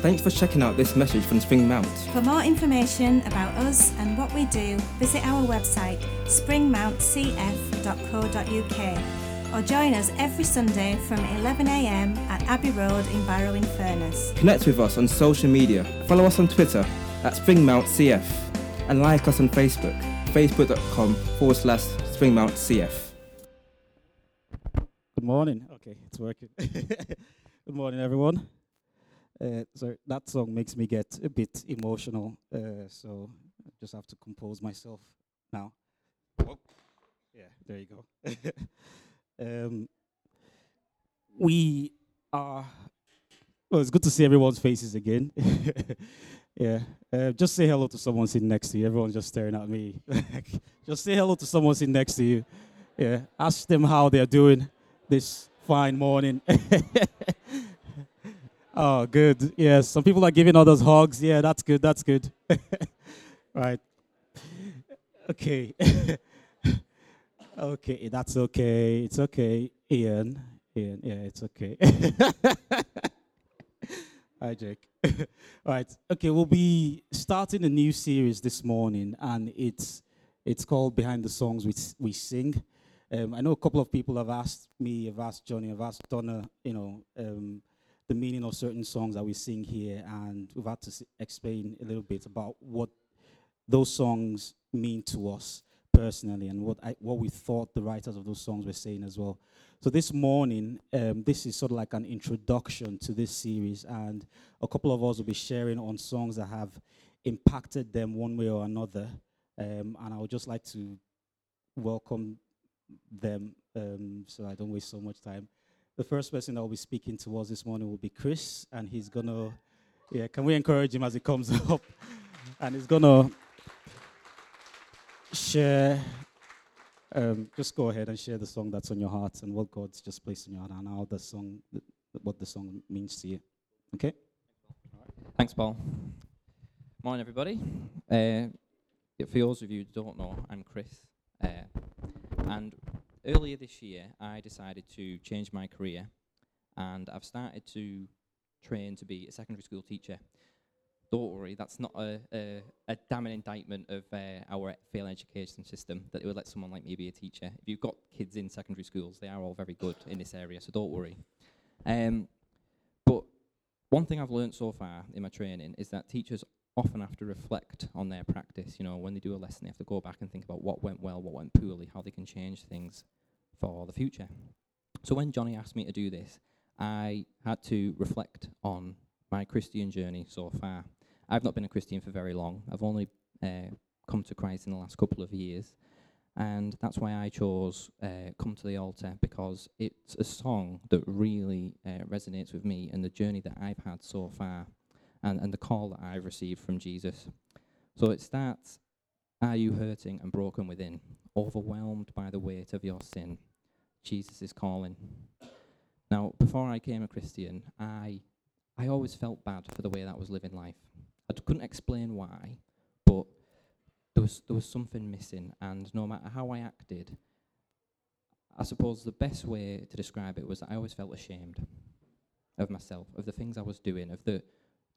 Thanks for checking out this message from Spring Mount. For more information about us and what we do, visit our website springmountcf.co.uk or join us every Sunday from 11am at Abbey Road in Barrow in Furness. Connect with us on social media. Follow us on Twitter at SpringMountCF and like us on Facebook, facebook.com forward slash SpringMountCF. Good morning. Okay, it's working. Good morning, everyone. Uh, so that song makes me get a bit emotional. Uh, so I just have to compose myself now. Oh, yeah, there you go. um, we are. Well, it's good to see everyone's faces again. yeah, uh, just say hello to someone sitting next to you. Everyone's just staring at me. just say hello to someone sitting next to you. Yeah, ask them how they're doing this fine morning. Oh, good. Yes, some people are giving others hugs. Yeah, that's good. That's good. right. Okay. okay, that's okay. It's okay. Ian. Ian, yeah, it's okay. Hi, Jake. right. Okay, we'll be starting a new series this morning, and it's it's called Behind the Songs We We Sing. Um, I know a couple of people have asked me, have asked Johnny, have asked Donna, you know, um, the meaning of certain songs that we sing here, and we've had to explain a little bit about what those songs mean to us personally and what I, what we thought the writers of those songs were saying as well. So this morning, um, this is sort of like an introduction to this series, and a couple of us will be sharing on songs that have impacted them one way or another. Um, and I would just like to welcome them um, so I don't waste so much time. The first person that will be speaking to us this morning will be Chris, and he's gonna, yeah, can we encourage him as he comes up? and he's gonna share, um, just go ahead and share the song that's on your heart and what God's just placed in your heart and how the song, what the song means to you. Okay? Thanks, Paul. Morning, everybody. Uh, for those of you who don't know, I'm Chris. Uh, and earlier this year, I decided to change my career, and I've started to train to be a secondary school teacher. Don't worry, that's not a, a, a damning indictment of uh, our failing education system that it would let someone like me be a teacher. If you've got kids in secondary schools, they are all very good in this area, so don't worry. Um, but one thing I've learned so far in my training is that teachers often have to reflect on their practice. You know, when they do a lesson, they have to go back and think about what went well, what went poorly, how they can change things for the future. So when Johnny asked me to do this, I had to reflect on my Christian journey so far. I've not been a Christian for very long. I've only uh, come to Christ in the last couple of years. And that's why I chose uh, Come to the Altar, because it's a song that really uh, resonates with me and the journey that I've had so far and, and the call that I've received from Jesus. So it starts Are you hurting and broken within, overwhelmed by the weight of your sin? Jesus is calling. Now, before I became a Christian, I, I always felt bad for the way that I was living life. I couldn't explain why, but there was, there was something missing, and no matter how I acted, I suppose the best way to describe it was that I always felt ashamed of myself, of the things I was doing, of the,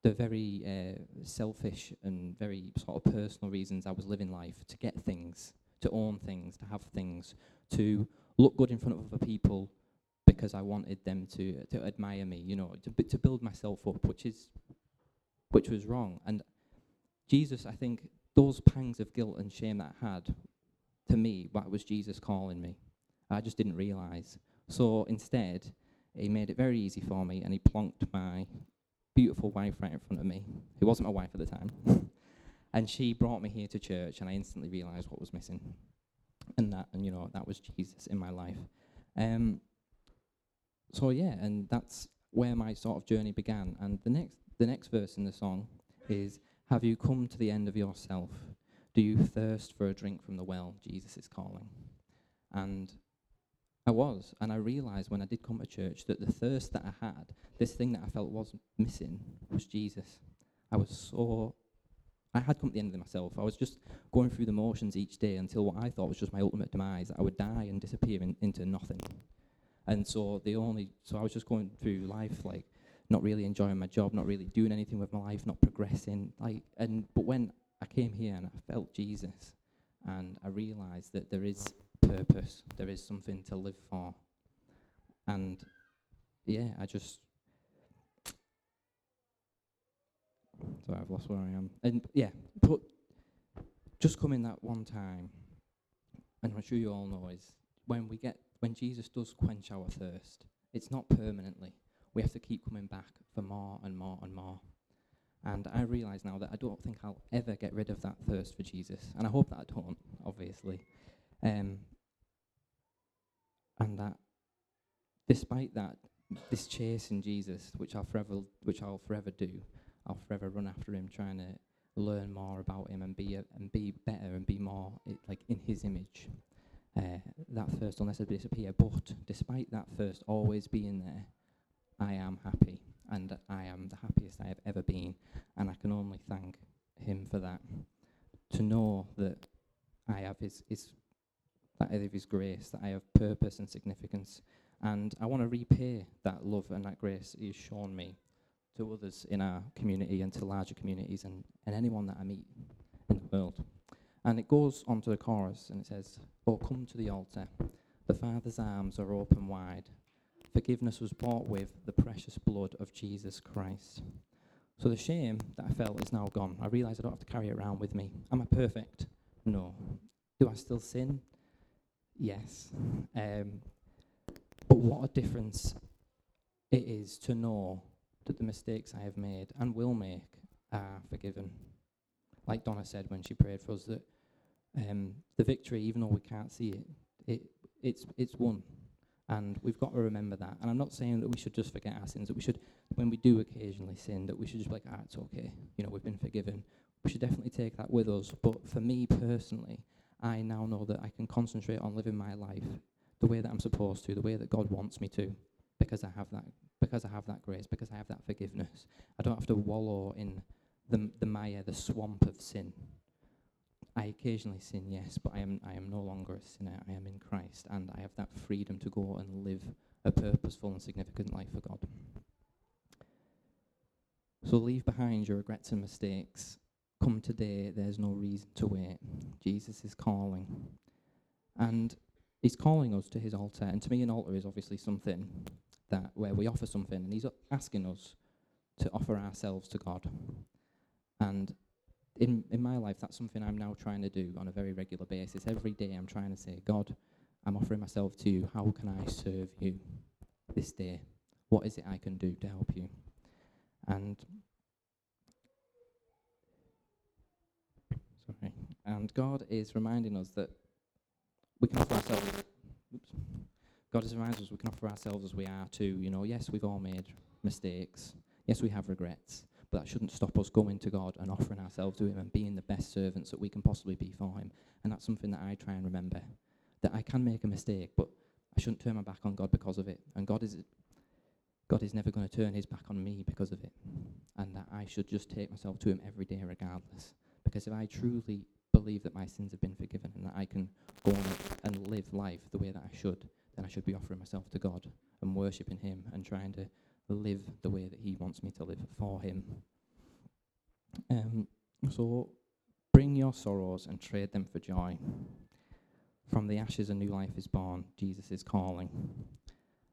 the very uh, selfish and very sort of personal reasons I was living life to get things, to own things, to have things, to look good in front of other people because I wanted them to to admire me, you know, to b- to build myself up, which is which was wrong. And Jesus, I think those pangs of guilt and shame that I had, to me, what was Jesus calling me. I just didn't realize. So instead, he made it very easy for me, and he plonked my beautiful wife right in front of me, who wasn't my wife at the time. and she brought me here to church, and I instantly realized what was missing. And that, and you know, that was Jesus in my life. Um, so yeah, and that's where my sort of journey began. And the next, the next verse in the song is, "Have you come to the end of yourself? Do you thirst for a drink from the well? Jesus is calling." And I was, and I realized when I did come to church that the thirst that I had, this thing that I felt was missing, was Jesus. I was so, I had come to the end of myself. I was just going through the motions each day until what I thought was just my ultimate demise, that I would die and disappear in, into nothing. And so the only, so I was just going through life like not really enjoying my job, not really doing anything with my life, not progressing. Like, and but when I came here and I felt Jesus, and I realised that there is purpose, there is something to live for, and yeah, I just. Sorry, I've lost where I am. And yeah, but just come in that one time, and I'm sure you all know, is when we get when Jesus does quench our thirst, it's not permanently. We have to keep coming back for more and more and more. And I realise now that I don't think I'll ever get rid of that thirst for Jesus, and I hope that I don't, obviously. Um, and that, despite that, this chase in Jesus, which I'll forever, which I'll forever do, I'll forever run after Him, trying to learn more about Him and be a, and be better and be more i- like in His image. Uh, that thirst will never disappear. But despite that thirst always being there, I am happy, and I am the happiest I have ever been, and I can only thank Him for that. To know that I have His, his that I have His grace, that I have purpose and significance, and I want to repay that love and that grace He has shown me to others in our community and to larger communities and, and anyone that I meet in the world. And it goes on to the chorus and it says, Oh, come to the altar. The Father's arms are open wide. Forgiveness was bought with the precious blood of Jesus Christ. So the shame that I felt is now gone. I realise I don't have to carry it around with me. Am I perfect? No. Do I still sin? Yes. Um, but what a difference it is to know that the mistakes I have made and will make are forgiven. Like Donna said when she prayed for us, that um, the victory, even though we can't see it, it it's it's won, and we've got to remember that. And I'm not saying that we should just forget our sins. That we should, when we do occasionally sin, that we should just be like, ah, it's okay. You know, we've been forgiven. We should definitely take that with us. But for me personally, I now know that I can concentrate on living my life the way that I'm supposed to, the way that God wants me to, because I have that because I have that grace, because I have that forgiveness. I don't have to wallow in the the mire, the swamp of sin. I occasionally sin, yes, but I am I am no longer a sinner. I am in Christ, and I have that freedom to go and live a purposeful and significant life for God. So leave behind your regrets and mistakes. Come today, there's no reason to wait. Jesus is calling. And he's calling us to his altar. And to me, an altar is obviously something that where we offer something, and he's asking us to offer ourselves to God. And in in my life, that's something I'm now trying to do on a very regular basis. Every day, I'm trying to say, God, I'm offering myself to you. How can I serve you this day? What is it I can do to help you? And sorry, and God is reminding us that we can offer ourselves. Oops. God is reminding us we can offer ourselves as we are too. You know, yes, we've all made mistakes. Yes, we have regrets, but that shouldn't stop us going to God and offering ourselves to Him and being the best servants that we can possibly be for Him. And that's something that I try and remember that I can make a mistake, but I shouldn't turn my back on God because of it. And God is God is never going to turn His back on me because of it, and that I should just take myself to Him every day, regardless. Because if I truly believe that my sins have been forgiven and that I can go on and live life the way that I should, then I should be offering myself to God and worshipping Him and trying to live the way that He wants me to live for Him. Um, so bring your sorrows and trade them for joy. From the ashes, a new life is born. Jesus is calling.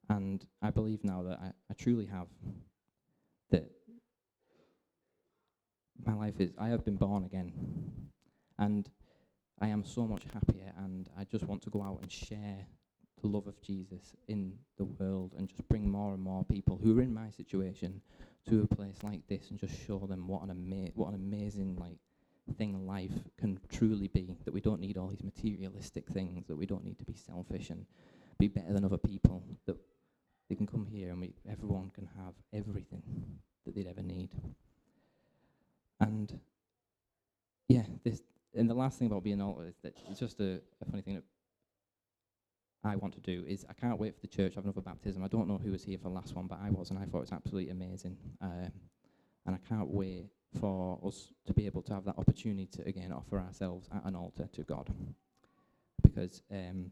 And I believe now that I, I truly have that my life is, I have been born again. And I am so much happier, and I just want to go out and share the love of Jesus in the world and just bring more and more people who are in my situation to a place like this and just show them what an ama- what an amazing like thing life can truly be that we don't need all these materialistic things that we don't need to be selfish and be better than other people that they can come here and we everyone can have everything that they'd ever need. And yeah this and the last thing about being altar is that it's just a, a funny thing that I want to do is I can't wait for the church to have another baptism. I don't know who was here for the last one, but I was, and I thought it was absolutely amazing. Um, and I can't wait for us to be able to have that opportunity to again offer ourselves at an altar to God. Because um,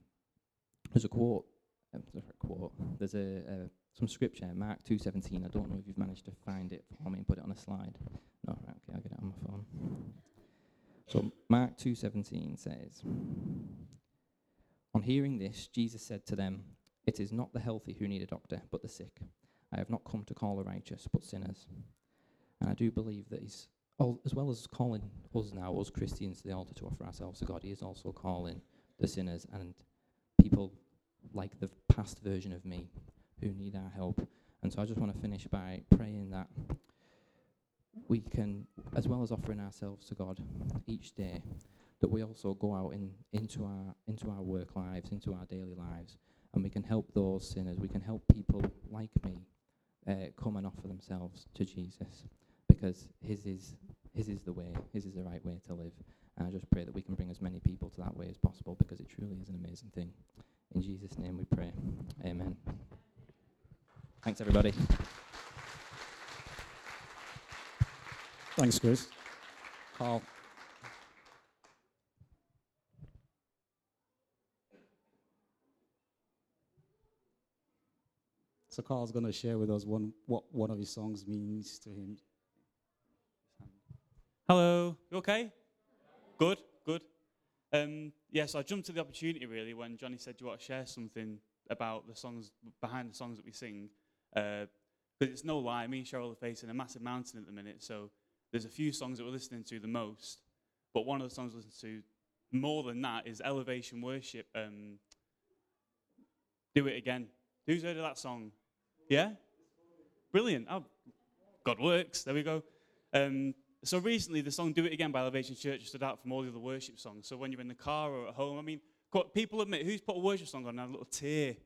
there's a quote um, sorry, quote. There's a, a some scripture, Mark 2:17. I don't know if you've managed to find it for me and put it on a slide. No, right, okay, I'll get it on my phone. So Mark 2:17 says, On hearing this, Jesus said to them, It is not the healthy who need a doctor, but the sick. I have not come to call the righteous, but sinners. And I do believe that he's, as well as calling us now, us Christians, to the altar to offer ourselves to God, he is also calling the sinners and people like the past version of me who need our help. And so I just want to finish by praying that we can, as well as offering ourselves to God each day, that we also go out in, into our into our work lives, into our daily lives, and we can help those sinners. We can help people like me uh, come and offer themselves to Jesus, because His is His is the way. His is the right way to live. And I just pray that we can bring as many people to that way as possible, because it truly is an amazing thing. In Jesus' name we pray. Amen. Thanks, everybody. Thanks, Chris. Carl. So Carl's going to share with us one what one of his songs means to him. Hello, you okay? Good, good. Um, yes, I jumped to the opportunity really when Johnny said, "Do you want to share something about the songs behind the songs that we sing?" Because it's no lie, me and Cheryl are facing a massive mountain at the minute. So there's a few songs that we're listening to the most, but one of the songs we listen to more than that is Elevation Worship. Um, Do it again. Who's heard of that song? Yeah, brilliant. Oh, God works. There we go. Um, so recently, the song "Do It Again" by Elevation Church stood out from all the other worship songs. So when you're in the car or at home, I mean, people admit who's put a worship song on and a little tear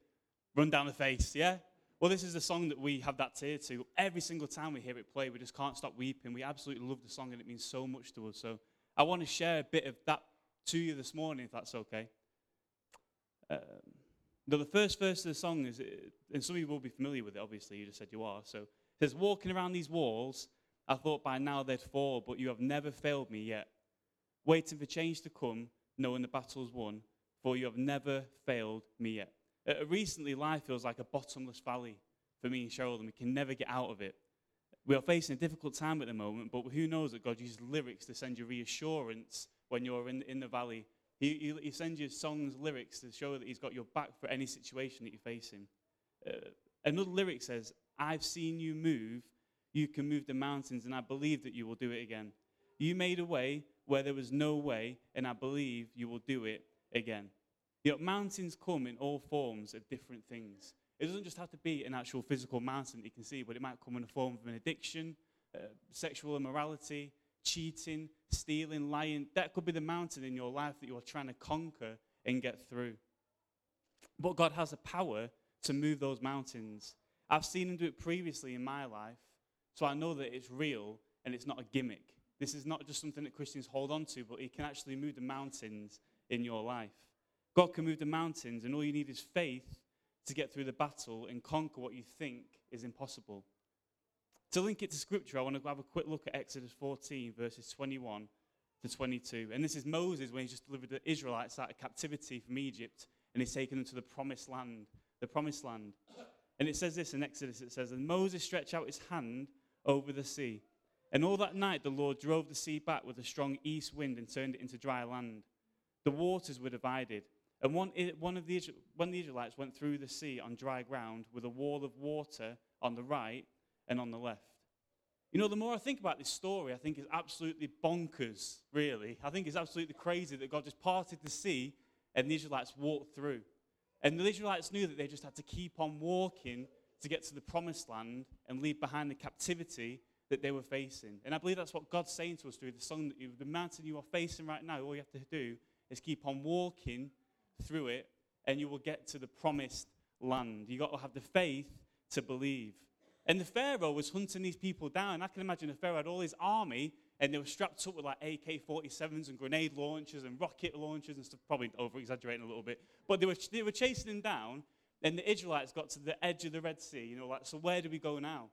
run down the face. Yeah. Well, this is the song that we have that tear to. Every single time we hear it play, we just can't stop weeping. We absolutely love the song, and it means so much to us. So I want to share a bit of that to you this morning, if that's okay. Um, the first verse of the song is, and some of you will be familiar with it, obviously, you just said you are. So it says, Walking around these walls, I thought by now they'd fall, but you have never failed me yet. Waiting for change to come, knowing the battle's won, for you have never failed me yet. Uh, recently, life feels like a bottomless valley for me and Cheryl, and we can never get out of it. We are facing a difficult time at the moment, but who knows that God uses lyrics to send you reassurance when you're in, in the valley. He, he, he sends you songs, lyrics to show that He's got your back for any situation that you're facing. Uh, another lyric says, I've seen you move, you can move the mountains, and I believe that you will do it again. You made a way where there was no way, and I believe you will do it again. You know, mountains come in all forms of different things. It doesn't just have to be an actual physical mountain that you can see, but it might come in the form of an addiction, uh, sexual immorality, cheating, stealing, lying. That could be the mountain in your life that you're trying to conquer and get through. But God has the power to move those mountains. I've seen Him do it previously in my life, so I know that it's real and it's not a gimmick. This is not just something that Christians hold on to, but He can actually move the mountains in your life. God can move the mountains, and all you need is faith to get through the battle and conquer what you think is impossible. To link it to scripture, I want to have a quick look at Exodus 14, verses 21 to 22. And this is Moses when he's just delivered the Israelites out of captivity from Egypt and he's taken them to the promised land. The promised land. And it says this in Exodus it says, And Moses stretched out his hand over the sea. And all that night the Lord drove the sea back with a strong east wind and turned it into dry land. The waters were divided. And one, one of the, when the Israelites went through the sea on dry ground with a wall of water on the right and on the left. You know, the more I think about this story, I think it's absolutely bonkers, really. I think it's absolutely crazy that God just parted the sea and the Israelites walked through. And the Israelites knew that they just had to keep on walking to get to the promised land and leave behind the captivity that they were facing. And I believe that's what God's saying to us through the song that you, the mountain you are facing right now, all you have to do is keep on walking through it and you will get to the promised land. You got to have the faith to believe. And the Pharaoh was hunting these people down. I can imagine the Pharaoh had all his army and they were strapped up with like AK 47s and grenade launchers and rocket launchers and stuff, probably over exaggerating a little bit. But they were, they were chasing him down. And the Israelites got to the edge of the Red Sea, you know, like, so where do we go now?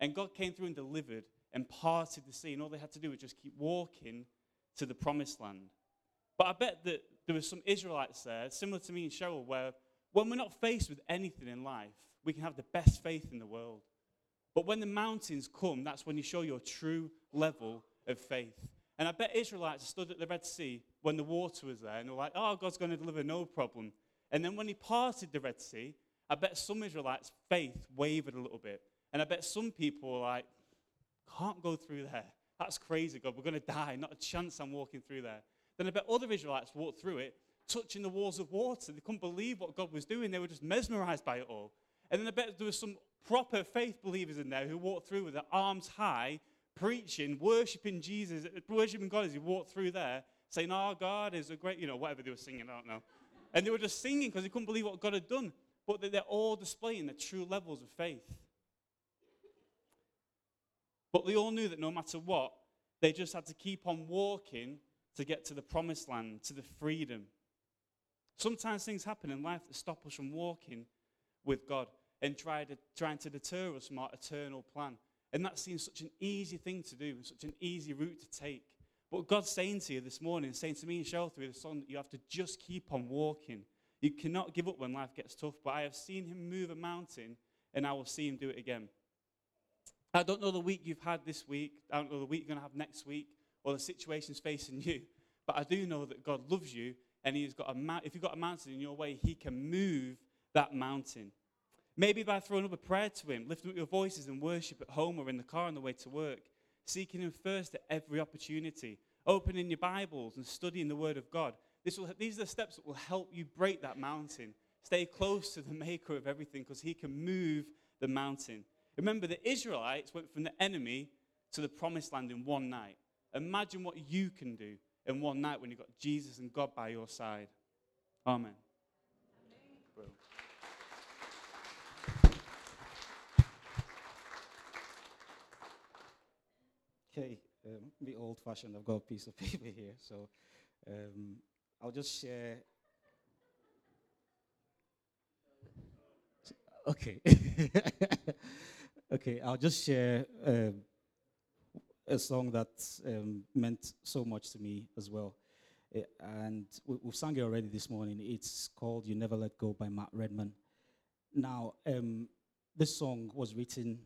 And God came through and delivered and parted the sea. And all they had to do was just keep walking to the promised land. But I bet that there were some Israelites there, similar to me and Cheryl, where When we're not faced with anything in life, we can have the best faith in the world. But when the mountains come, that's when you show your true level of faith. And I bet Israelites stood at the Red Sea when the water was there and were like, oh, God's going to deliver no problem. And then when he parted the Red Sea, I bet some Israelites' faith wavered a little bit. And I bet some people were like, can't go through there. That's crazy, God. We're going to die. Not a chance I'm walking through there. Then I bet other Israelites walked through it, touching the walls of water. They couldn't believe what God was doing. They were just mesmerized by it all. And then I bet there was some proper faith believers in there who walked through with their arms high, preaching, worshiping Jesus, worshiping God as he walked through there, saying, Oh, God is a great, you know, whatever they were singing, I don't know. And they were just singing because they couldn't believe what God had done. But they're all displaying their true levels of faith. But they all knew that no matter what, they just had to keep on walking to get to the promised land, to the freedom. Sometimes things happen in life that stop us from walking with God and try to, trying to deter us from our eternal plan. And that seems such an easy thing to do and such an easy route to take. But God's saying to you this morning, saying to me and Cheryl through the song, that you have to just keep on walking. You cannot give up when life gets tough, but I have seen him move a mountain and I will see him do it again. I don't know the week you've had this week. I don't know the week you're going to have next week or the situations facing you. But I do know that God loves you and He's got a if you've got a mountain in your way, He can move that mountain. Maybe by throwing up a prayer to Him, lifting up your voices in worship at home or in the car on the way to work, seeking Him first at every opportunity, opening your Bibles and studying the Word of God. This will, these are the steps that will help you break that mountain. Stay close to the Maker of everything because He can move the mountain. Remember, the Israelites went from the enemy to the promised land in one night. Imagine what you can do in one night when you've got Jesus and God by your side. Amen. Okay, um, be old fashioned. I've got a piece of paper here, so um, I'll just share. Okay. okay, I'll just share uh, a song that um, meant so much to me as well. Uh, and we, have sung it already this morning. It's called You Never Let Go by Matt Redman. Now, um, this song was written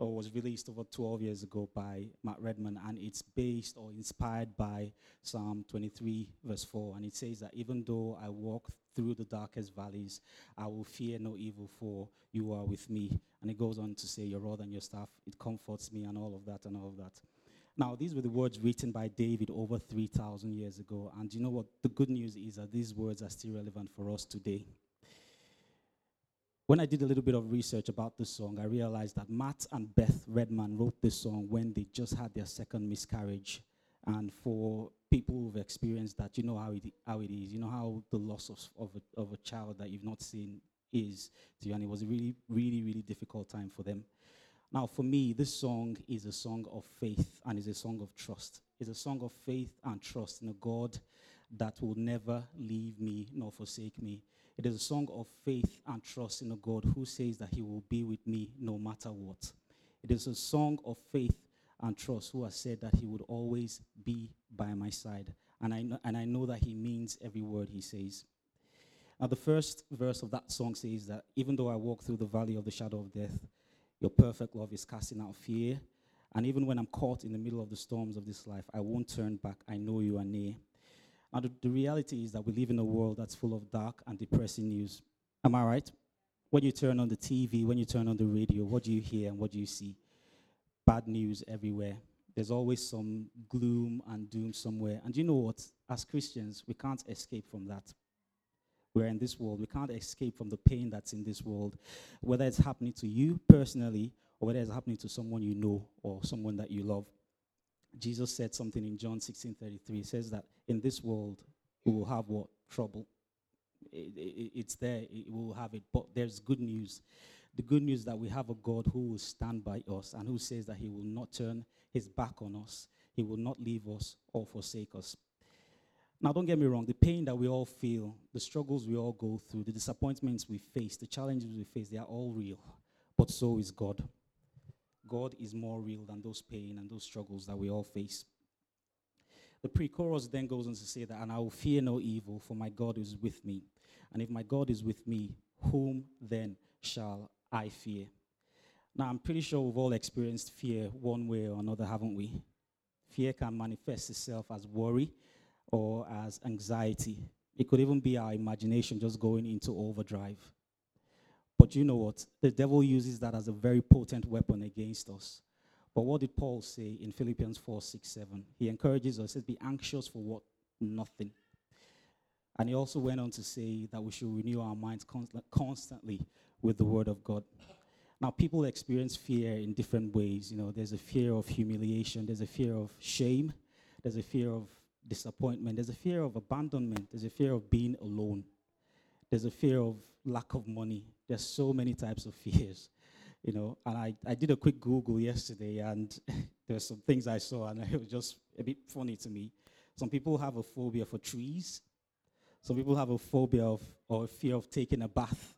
or was released over 12 years ago by Matt Redman, and it's based or inspired by Psalm 23, verse 4. And it says that even though I walk through the darkest valleys, I will fear no evil, for you are with me. And it goes on to say, Your rod and your staff, it comforts me, and all of that, and all of that. Now, these were the words written by David over 3,000 years ago. And you know what? The good news is that these words are still relevant for us today. When I did a little bit of research about this song, I realized that Matt and Beth Redman wrote this song when they just had their second miscarriage. And for people who've experienced that, you know how it, how it is. You know how the loss of, of, a, of a child that you've not seen is to you. And it was a really, really, really difficult time for them. Now, for me, this song is a song of faith and is a song of trust. It's a song of faith and trust in a God that will never leave me nor forsake me. It is a song of faith and trust in a God who says that He will be with me no matter what. It is a song of faith and trust who has said that He would always be by my side. And I know, and I know that He means every word He says. Now, the first verse of that song says that even though I walk through the valley of the shadow of death, your perfect love is casting out fear. And even when I'm caught in the middle of the storms of this life, I won't turn back. I know you are near. And the, reality is that we live in a world that's full of dark and depressing news. Am I right? When you turn on the TV, when you turn on the radio, what do you hear and what do you see? Bad news everywhere. There's always some gloom and doom somewhere. And you know what? As Christians, we can't escape from that. We're in this world. We can't escape from the pain that's in this world, whether it's happening to you personally or whether it's happening to someone you know or someone that you love. Jesus said something in John 16 33. He says that in this world, we will have what? Trouble. It, it, it's there, it, we will have it. But there's good news. The good news that we have a God who will stand by us and who says that he will not turn his back on us, he will not leave us or forsake us. Now, don't get me wrong, the pain that we all feel, the struggles we all go through, the disappointments we face, the challenges we face, they are all real. But so is God. God is more real than those pain and those struggles that we all face. The pre chorus then goes on to say that, and I will fear no evil, for my God is with me. And if my God is with me, whom then shall I fear? Now, I'm pretty sure we've all experienced fear one way or another, haven't we? Fear can manifest itself as worry or as anxiety. It could even be our imagination just going into overdrive. But you know what? The devil uses that as a very potent weapon against us. But what did Paul say in Philippians 4 6 7? He encourages us, says, Be anxious for what? Nothing. And he also went on to say that we should renew our minds constantly with the word of God. Now, people experience fear in different ways. You know, there's a fear of humiliation, there's a fear of shame, there's a fear of disappointment, there's a fear of abandonment, there's a fear of being alone, there's a fear of lack of money. There's so many types of fears, you know. And I, I did a quick Google yesterday, and there were some things I saw, and it was just a bit funny to me. Some people have a phobia for trees. Some people have a phobia of or a fear of taking a bath.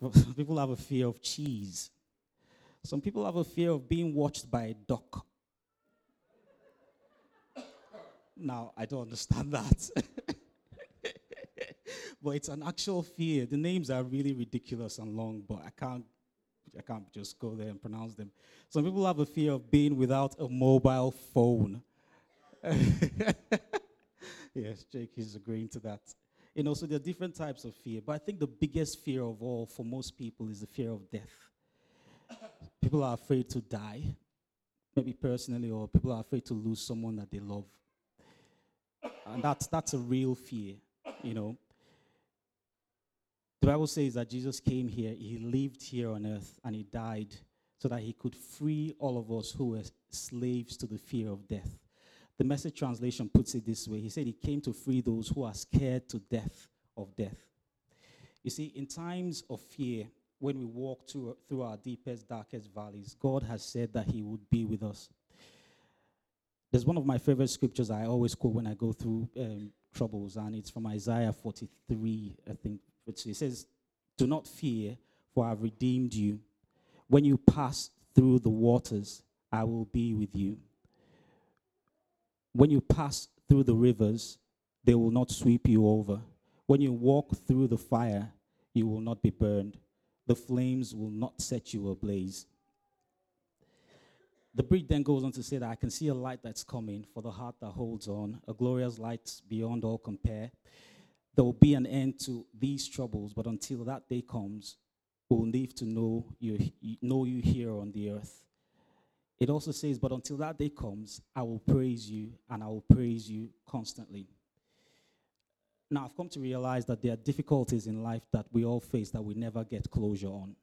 Some people have a fear of cheese. Some people have a fear of being watched by a duck. now, I don't understand that. But it's an actual fear. The names are really ridiculous and long, but I can't I can't just go there and pronounce them. Some people have a fear of being without a mobile phone. yes, Jake is agreeing to that. You know, so there are different types of fear, but I think the biggest fear of all for most people is the fear of death. People are afraid to die, maybe personally, or people are afraid to lose someone that they love. And that's, that's a real fear, you know. The Bible says that Jesus came here, he lived here on earth, and he died so that he could free all of us who were slaves to the fear of death. The message translation puts it this way He said he came to free those who are scared to death of death. You see, in times of fear, when we walk through, through our deepest, darkest valleys, God has said that He would be with us. There's one of my favorite scriptures I always quote when I go through um, troubles, and it's from Isaiah 43, I think. It says, Do not fear, for I have redeemed you. When you pass through the waters, I will be with you. When you pass through the rivers, they will not sweep you over. When you walk through the fire, you will not be burned. The flames will not set you ablaze. The bridge then goes on to say that I can see a light that's coming for the heart that holds on, a glorious light beyond all compare. There will be an end to these troubles, but until that day comes, we will need to know you, know you here on the earth. It also says, But until that day comes, I will praise you and I will praise you constantly. Now, I've come to realize that there are difficulties in life that we all face that we never get closure on.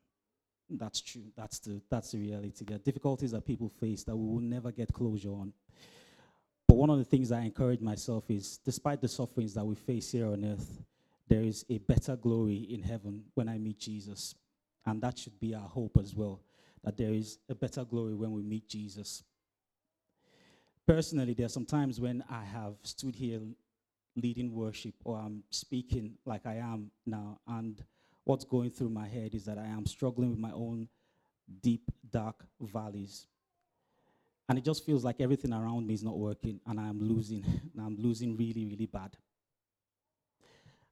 That's true. That's the, that's the reality. There are difficulties that people face that we will never get closure on. But one of the things I encourage myself is despite the sufferings that we face here on earth, there is a better glory in heaven when I meet Jesus. And that should be our hope as well that there is a better glory when we meet Jesus. Personally, there are some times when I have stood here leading worship or I'm speaking like I am now, and what's going through my head is that I am struggling with my own deep, dark valleys. And it just feels like everything around me is not working, and I am losing, and I'm losing really, really bad.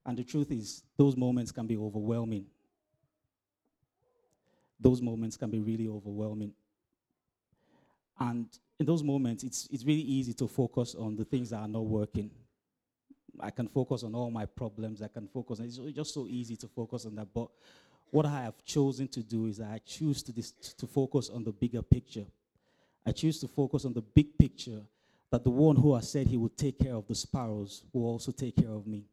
And the truth is, those moments can be overwhelming those moments can be really overwhelming. And in those moments, it's, it's really easy to focus on the things that are not working. I can focus on all my problems. I can focus on it's just so easy to focus on that. But what I have chosen to do is I choose to, dis- to focus on the bigger picture. I choose to focus on the big picture that the one who has said he will take care of the sparrows will also take care of me.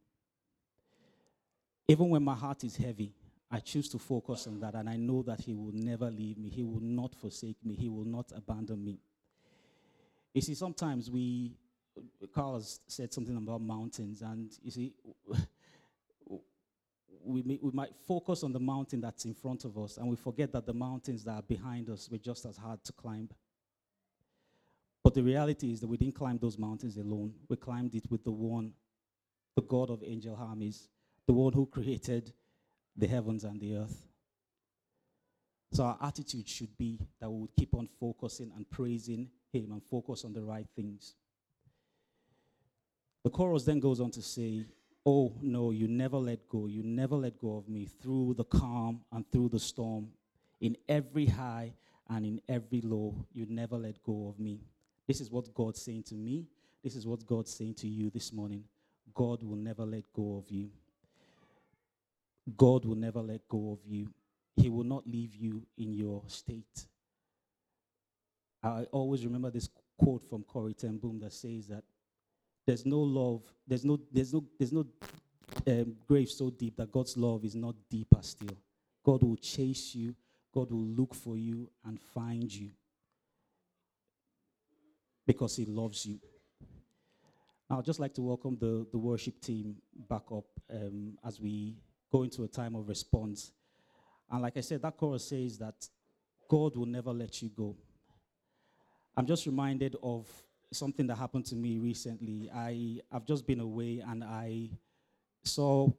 Even when my heart is heavy, I choose to focus on that, and I know that He will never leave me. He will not forsake me. He will not abandon me. You see, sometimes we, Carl has said something about mountains, and you see, we, may, we might focus on the mountain that's in front of us, and we forget that the mountains that are behind us were just as hard to climb. But the reality is that we didn't climb those mountains alone. We climbed it with the one, the God of angel armies, the one who created the heavens and the earth. So our attitude should be that we would keep on focusing and praising Him and focus on the right things. The chorus then goes on to say, Oh, no, you never let go. You never let go of me through the calm and through the storm. In every high and in every low, you never let go of me. This is what God's saying to me. This is what God's saying to you this morning. God will never let go of you. God will never let go of you. He will not leave you in your state. I always remember this quote from Corrie ten Boom that says that there's no love, there's no, there's no, there's no um, grave so deep that God's love is not deeper still. God will chase you, God will look for you and find you because He loves you. I'd just like to welcome the, the worship team back up um, as we go into a time of response. And like I said, that chorus says that God will never let you go. I'm just reminded of something that happened to me recently. I, I've just been away and I saw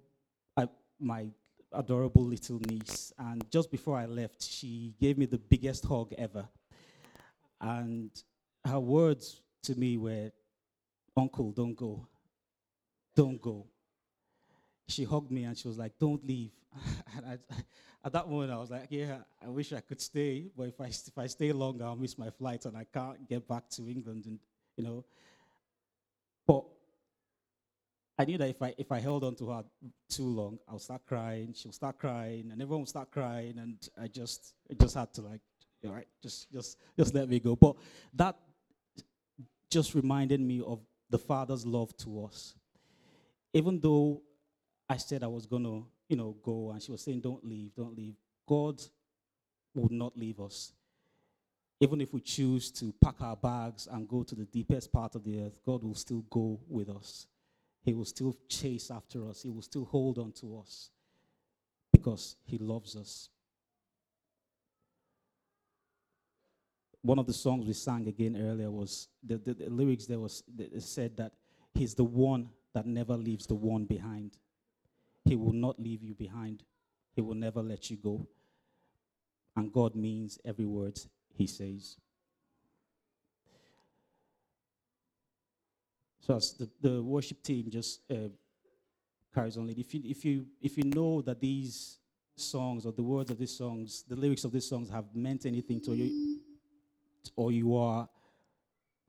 I, my adorable little niece. And just before I left, she gave me the biggest hug ever. And her words to me were, Uncle, don't go. Don't go. She hugged me and she was like, Don't leave. and I, at that moment, I was like, Yeah, I wish I could stay, but if I, if I stay longer, I'll miss my flight and I can't get back to England. And, you know, but I knew that if I if I held on to her too long, I'll start crying. She'll start crying, and everyone will start crying, and I just I just had to like, all right, just just just let me go. But that just reminded me of the Father's love to us. Even though I said I was gonna, you know, go, and she was saying, "Don't leave, don't leave," God would not leave us. Even if we choose to pack our bags and go to the deepest part of the earth, God will still go with us. He will still chase after us. He will still hold on to us because He loves us. One of the songs we sang again earlier was the, the, the lyrics there was said that He's the one that never leaves the one behind. He will not leave you behind. He will never let you go. And God means every word He says. So as the, the worship team just uh, carries on, if you, if, you, if you know that these songs or the words of these songs, the lyrics of these songs have meant anything to you, or you are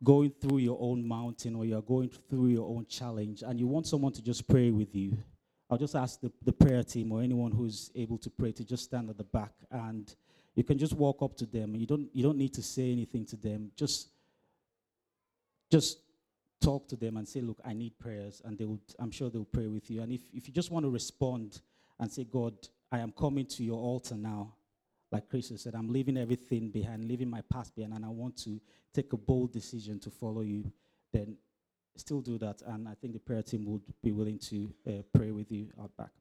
going through your own mountain or you are going through your own challenge and you want someone to just pray with you, I'll just ask the, the prayer team or anyone who's able to pray to just stand at the back and you can just walk up to them. You don't, you don't need to say anything to them. Just, just talk to them and say, Look, I need prayers, and they would, I'm sure they'll pray with you. And if, if you just want to respond and say, God, I am coming to your altar now, like Chris said, I'm leaving everything behind, leaving my past behind, and I want to take a bold decision to follow you, then still do that. And I think the prayer team would be willing to uh, pray with you out back.